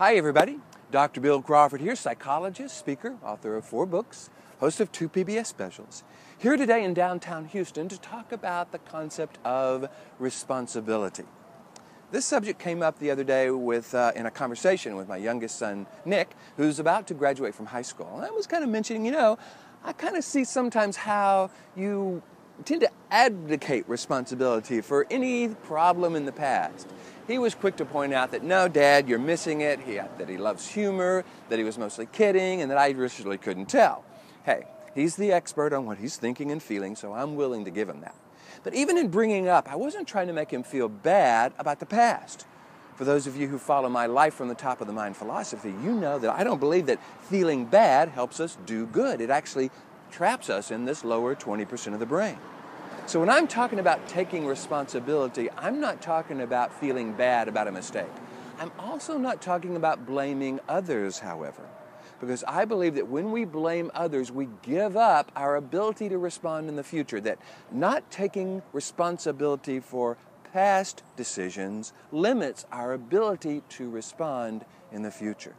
Hi, everybody. Dr. Bill Crawford here, psychologist, speaker, author of four books, host of two PBS specials. Here today in downtown Houston to talk about the concept of responsibility. This subject came up the other day with, uh, in a conversation with my youngest son, Nick, who's about to graduate from high school. And I was kind of mentioning, you know, I kind of see sometimes how you tend to abdicate responsibility for any problem in the past. He was quick to point out that no, Dad, you're missing it. He, that he loves humor, that he was mostly kidding, and that I really couldn't tell. Hey, he's the expert on what he's thinking and feeling, so I'm willing to give him that. But even in bringing up, I wasn't trying to make him feel bad about the past. For those of you who follow my life from the top of the mind philosophy, you know that I don't believe that feeling bad helps us do good. It actually traps us in this lower 20% of the brain. So when I'm talking about taking responsibility, I'm not talking about feeling bad about a mistake. I'm also not talking about blaming others, however, because I believe that when we blame others, we give up our ability to respond in the future, that not taking responsibility for past decisions limits our ability to respond in the future.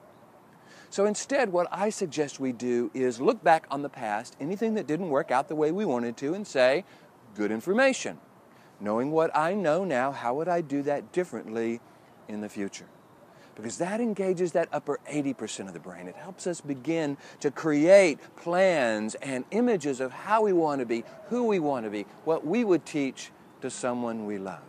So instead, what I suggest we do is look back on the past, anything that didn't work out the way we wanted to, and say, good information. Knowing what I know now, how would I do that differently in the future? Because that engages that upper 80% of the brain. It helps us begin to create plans and images of how we want to be, who we want to be, what we would teach to someone we love.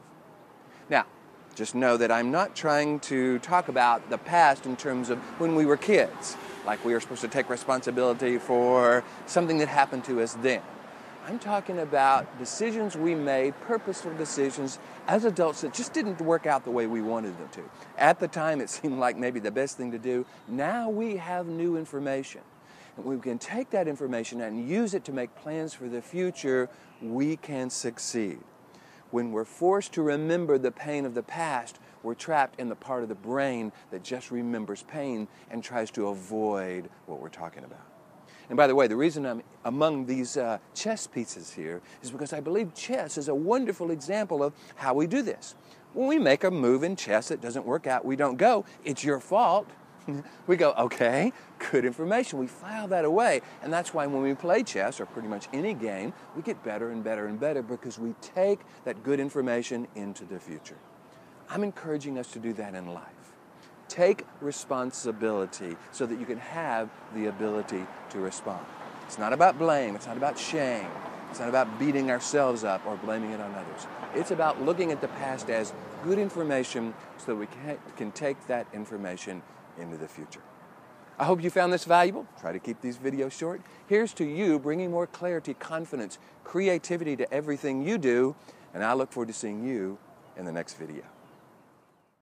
Now, just know that I'm not trying to talk about the past in terms of when we were kids, like we are supposed to take responsibility for something that happened to us then. I'm talking about decisions we made, purposeful decisions as adults that just didn't work out the way we wanted them to. At the time, it seemed like maybe the best thing to do. Now we have new information. And we can take that information and use it to make plans for the future, we can succeed. When we're forced to remember the pain of the past, we're trapped in the part of the brain that just remembers pain and tries to avoid what we're talking about. And by the way, the reason I'm among these uh, chess pieces here is because I believe chess is a wonderful example of how we do this. When we make a move in chess that doesn't work out, we don't go, it's your fault. we go, okay, good information. We file that away. And that's why when we play chess, or pretty much any game, we get better and better and better because we take that good information into the future. I'm encouraging us to do that in life. Take responsibility so that you can have the ability to respond. It's not about blame, it's not about shame, it's not about beating ourselves up or blaming it on others. It's about looking at the past as good information so that we can, can take that information into the future. I hope you found this valuable. Try to keep these videos short. Here's to you bringing more clarity, confidence, creativity to everything you do, and I look forward to seeing you in the next video.